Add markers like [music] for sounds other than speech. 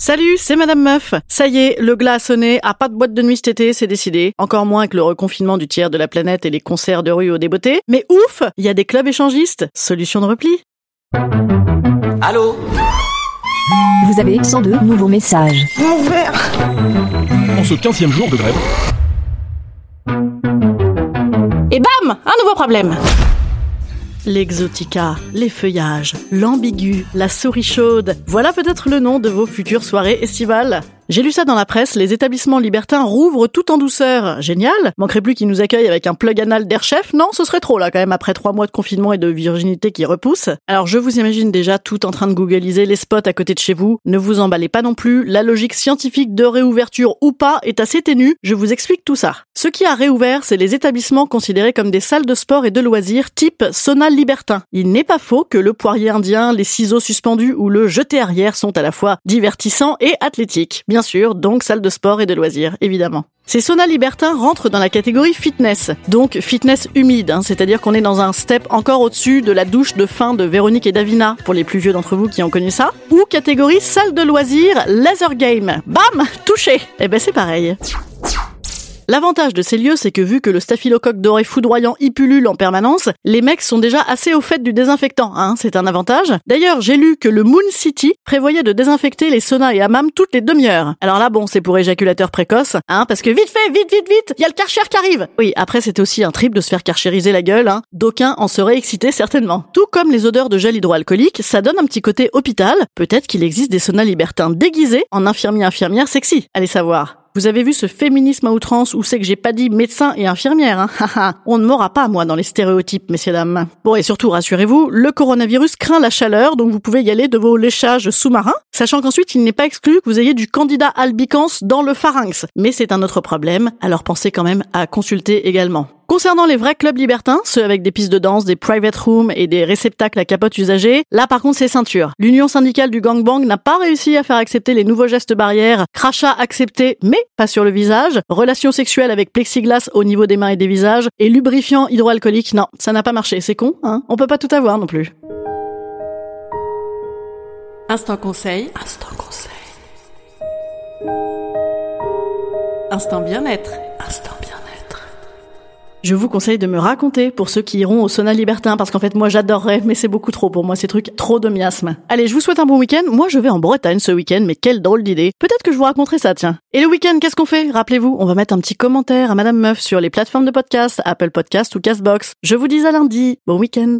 Salut, c'est Madame Meuf. Ça y est, le glas a sonné, à pas de boîte de nuit cet été, c'est décidé. Encore moins que le reconfinement du tiers de la planète et les concerts de rue au débeauté. Mais ouf, il y a des clubs échangistes. Solution de repli. Allô Vous avez 102 nouveaux messages. En ce 15e jour de grève, Et bam, un nouveau problème. L'exotica, les feuillages, l'ambigu, la souris chaude. Voilà peut-être le nom de vos futures soirées estivales. J'ai lu ça dans la presse, les établissements libertins rouvrent tout en douceur. Génial Manquerait plus qu'ils nous accueillent avec un plug anal d'air chef? Non, ce serait trop là quand même après trois mois de confinement et de virginité qui repoussent. Alors je vous imagine déjà tout en train de googliser les spots à côté de chez vous. Ne vous emballez pas non plus, la logique scientifique de réouverture ou pas est assez ténue. Je vous explique tout ça. Ce qui a réouvert, c'est les établissements considérés comme des salles de sport et de loisirs type sauna libertin. Il n'est pas faux que le poirier indien, les ciseaux suspendus ou le jeté arrière sont à la fois divertissants et athlétiques. Sûr, donc salle de sport et de loisirs, évidemment. Ces saunas libertins rentrent dans la catégorie fitness, donc fitness humide, hein, c'est-à-dire qu'on est dans un step encore au-dessus de la douche de fin de Véronique et Davina, pour les plus vieux d'entre vous qui ont connu ça, ou catégorie salle de loisirs laser game. Bam Touché Eh ben c'est pareil. L'avantage de ces lieux, c'est que vu que le staphylocoque doré foudroyant y pullule en permanence, les mecs sont déjà assez au fait du désinfectant, hein, c'est un avantage. D'ailleurs, j'ai lu que le Moon City prévoyait de désinfecter les saunas et hammams toutes les demi-heures. Alors là, bon, c'est pour éjaculateurs précoces, hein, parce que vite fait, vite, vite, vite, il y a le karcher qui arrive Oui, après c'était aussi un trip de se faire karchériser la gueule, hein. D'aucuns en seraient excités certainement. Tout comme les odeurs de gel hydroalcoolique, ça donne un petit côté hôpital. Peut-être qu'il existe des saunas libertins déguisés en infirmiers-infirmières sexy. Allez savoir. Vous avez vu ce féminisme à outrance où c'est que j'ai pas dit médecin et infirmière, hein. [laughs] On ne m'aura pas, moi, dans les stéréotypes, messieurs, dames. Bon, et surtout, rassurez-vous, le coronavirus craint la chaleur, donc vous pouvez y aller de vos léchages sous-marins, sachant qu'ensuite, il n'est pas exclu que vous ayez du candidat albicans dans le pharynx. Mais c'est un autre problème, alors pensez quand même à consulter également. Concernant les vrais clubs libertins, ceux avec des pistes de danse, des private rooms et des réceptacles à capote usagés, là par contre c'est ceinture. L'union syndicale du gangbang n'a pas réussi à faire accepter les nouveaux gestes barrières, crachat accepté mais pas sur le visage, relations sexuelles avec plexiglas au niveau des mains et des visages, et lubrifiant hydroalcoolique, non, ça n'a pas marché, c'est con, hein On peut pas tout avoir non plus. Instant conseil. Instant conseil. Instant bien-être. Instant bien-être. Je vous conseille de me raconter pour ceux qui iront au sauna libertin parce qu'en fait moi j'adorerais mais c'est beaucoup trop pour moi ces trucs trop de miasme. Allez, je vous souhaite un bon week-end. Moi je vais en Bretagne ce week-end mais quelle drôle d'idée. Peut-être que je vous raconterai ça tiens. Et le week-end qu'est-ce qu'on fait? Rappelez-vous, on va mettre un petit commentaire à Madame Meuf sur les plateformes de podcast, Apple Podcast ou Castbox. Je vous dis à lundi. Bon week-end.